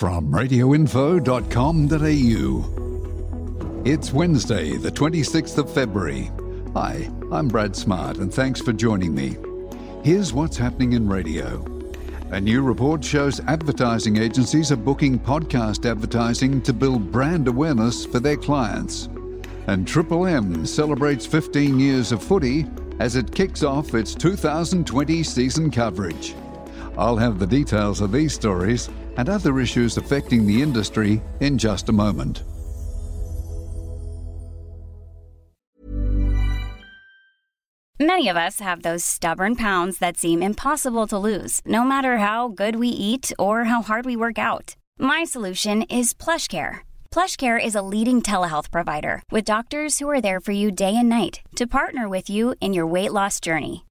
from radioinfo.com.au. It's Wednesday, the 26th of February. Hi, I'm Brad Smart, and thanks for joining me. Here's what's happening in radio. A new report shows advertising agencies are booking podcast advertising to build brand awareness for their clients. And Triple M celebrates 15 years of footy as it kicks off its 2020 season coverage. I'll have the details of these stories and other issues affecting the industry in just a moment. Many of us have those stubborn pounds that seem impossible to lose, no matter how good we eat or how hard we work out. My solution is PlushCare. PlushCare is a leading telehealth provider with doctors who are there for you day and night to partner with you in your weight loss journey.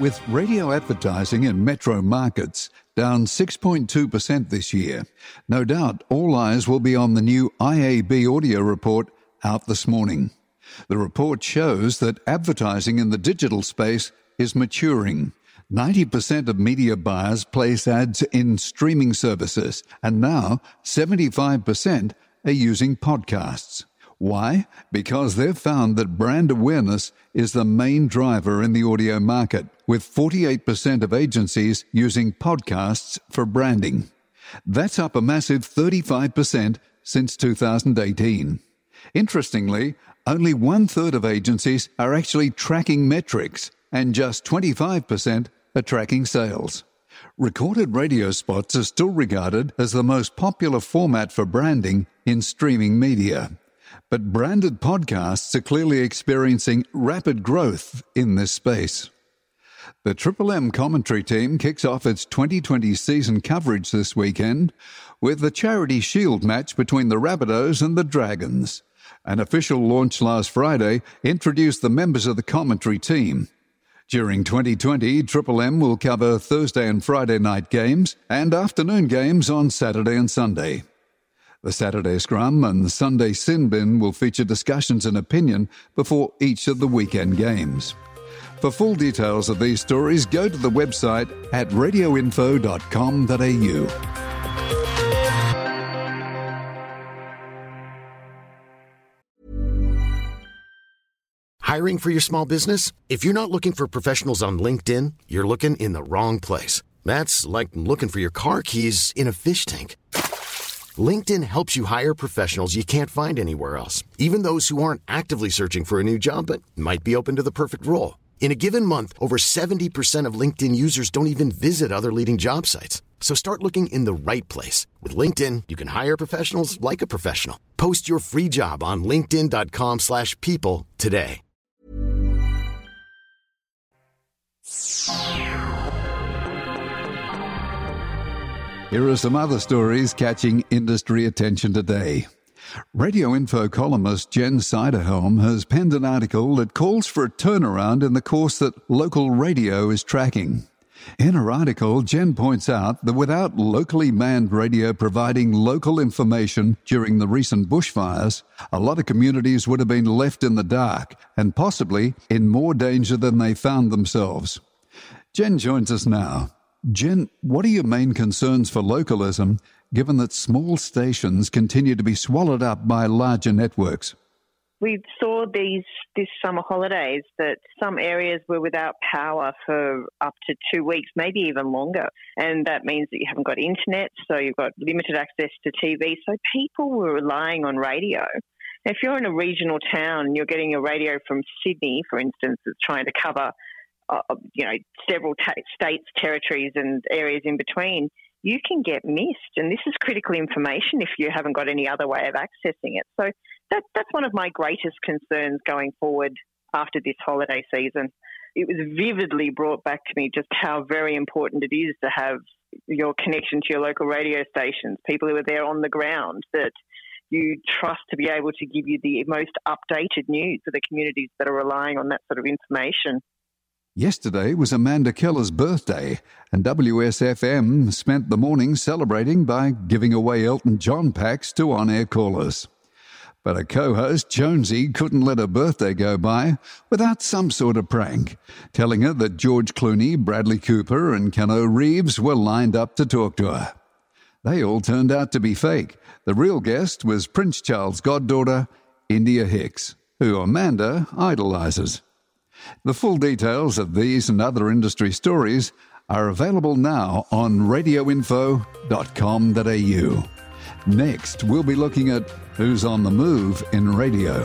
With radio advertising in metro markets down 6.2% this year, no doubt all eyes will be on the new IAB audio report out this morning. The report shows that advertising in the digital space is maturing. 90% of media buyers place ads in streaming services, and now 75% are using podcasts. Why? Because they've found that brand awareness is the main driver in the audio market, with 48% of agencies using podcasts for branding. That's up a massive 35% since 2018. Interestingly, only one third of agencies are actually tracking metrics, and just 25% are tracking sales. Recorded radio spots are still regarded as the most popular format for branding in streaming media. But branded podcasts are clearly experiencing rapid growth in this space. The Triple M commentary team kicks off its 2020 season coverage this weekend with the Charity Shield match between the Rabbitohs and the Dragons. An official launch last Friday introduced the members of the commentary team. During 2020, Triple M will cover Thursday and Friday night games and afternoon games on Saturday and Sunday. The Saturday Scrum and Sunday Sin Bin will feature discussions and opinion before each of the weekend games. For full details of these stories, go to the website at radioinfo.com.au. Hiring for your small business? If you're not looking for professionals on LinkedIn, you're looking in the wrong place. That's like looking for your car keys in a fish tank. LinkedIn helps you hire professionals you can't find anywhere else, even those who aren't actively searching for a new job but might be open to the perfect role. In a given month, over 70% of LinkedIn users don't even visit other leading job sites. So start looking in the right place. With LinkedIn, you can hire professionals like a professional. Post your free job on linkedin.com slash people today. Here are some other stories catching industry attention today. Radio Info columnist Jen Seyderhelm has penned an article that calls for a turnaround in the course that local radio is tracking. In her article, Jen points out that without locally manned radio providing local information during the recent bushfires, a lot of communities would have been left in the dark and possibly in more danger than they found themselves. Jen joins us now. Jen, what are your main concerns for localism given that small stations continue to be swallowed up by larger networks? We saw these this summer holidays that some areas were without power for up to two weeks, maybe even longer. And that means that you haven't got internet, so you've got limited access to TV. So people were relying on radio. If you're in a regional town and you're getting your radio from Sydney, for instance, that's trying to cover uh, you know, several ta- states, territories, and areas in between, you can get missed. And this is critical information if you haven't got any other way of accessing it. So that, that's one of my greatest concerns going forward after this holiday season. It was vividly brought back to me just how very important it is to have your connection to your local radio stations, people who are there on the ground that you trust to be able to give you the most updated news for the communities that are relying on that sort of information. Yesterday was Amanda Keller's birthday, and WSFM spent the morning celebrating by giving away Elton John packs to on air callers. But a co host, Jonesy, couldn't let her birthday go by without some sort of prank, telling her that George Clooney, Bradley Cooper, and Keanu Reeves were lined up to talk to her. They all turned out to be fake. The real guest was Prince Charles' goddaughter, India Hicks, who Amanda idolizes. The full details of these and other industry stories are available now on radioinfo.com.au. Next, we'll be looking at who's on the move in radio.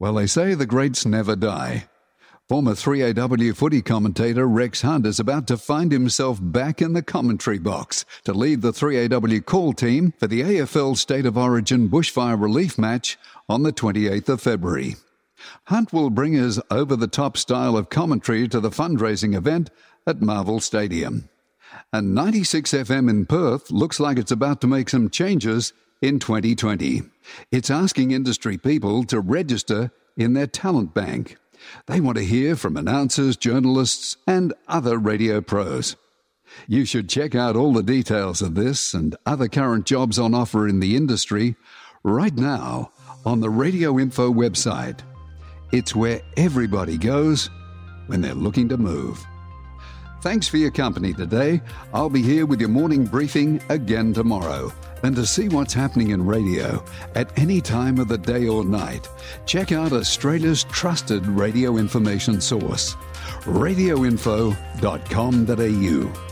Well, they say the greats never die. Former 3AW footy commentator Rex Hunt is about to find himself back in the commentary box to lead the 3AW call team for the AFL State of Origin bushfire relief match on the 28th of February. Hunt will bring his over the top style of commentary to the fundraising event at Marvel Stadium. And 96 FM in Perth looks like it's about to make some changes in 2020. It's asking industry people to register in their talent bank. They want to hear from announcers, journalists, and other radio pros. You should check out all the details of this and other current jobs on offer in the industry right now on the Radio Info website. It's where everybody goes when they're looking to move. Thanks for your company today. I'll be here with your morning briefing again tomorrow. And to see what's happening in radio at any time of the day or night, check out Australia's trusted radio information source, radioinfo.com.au.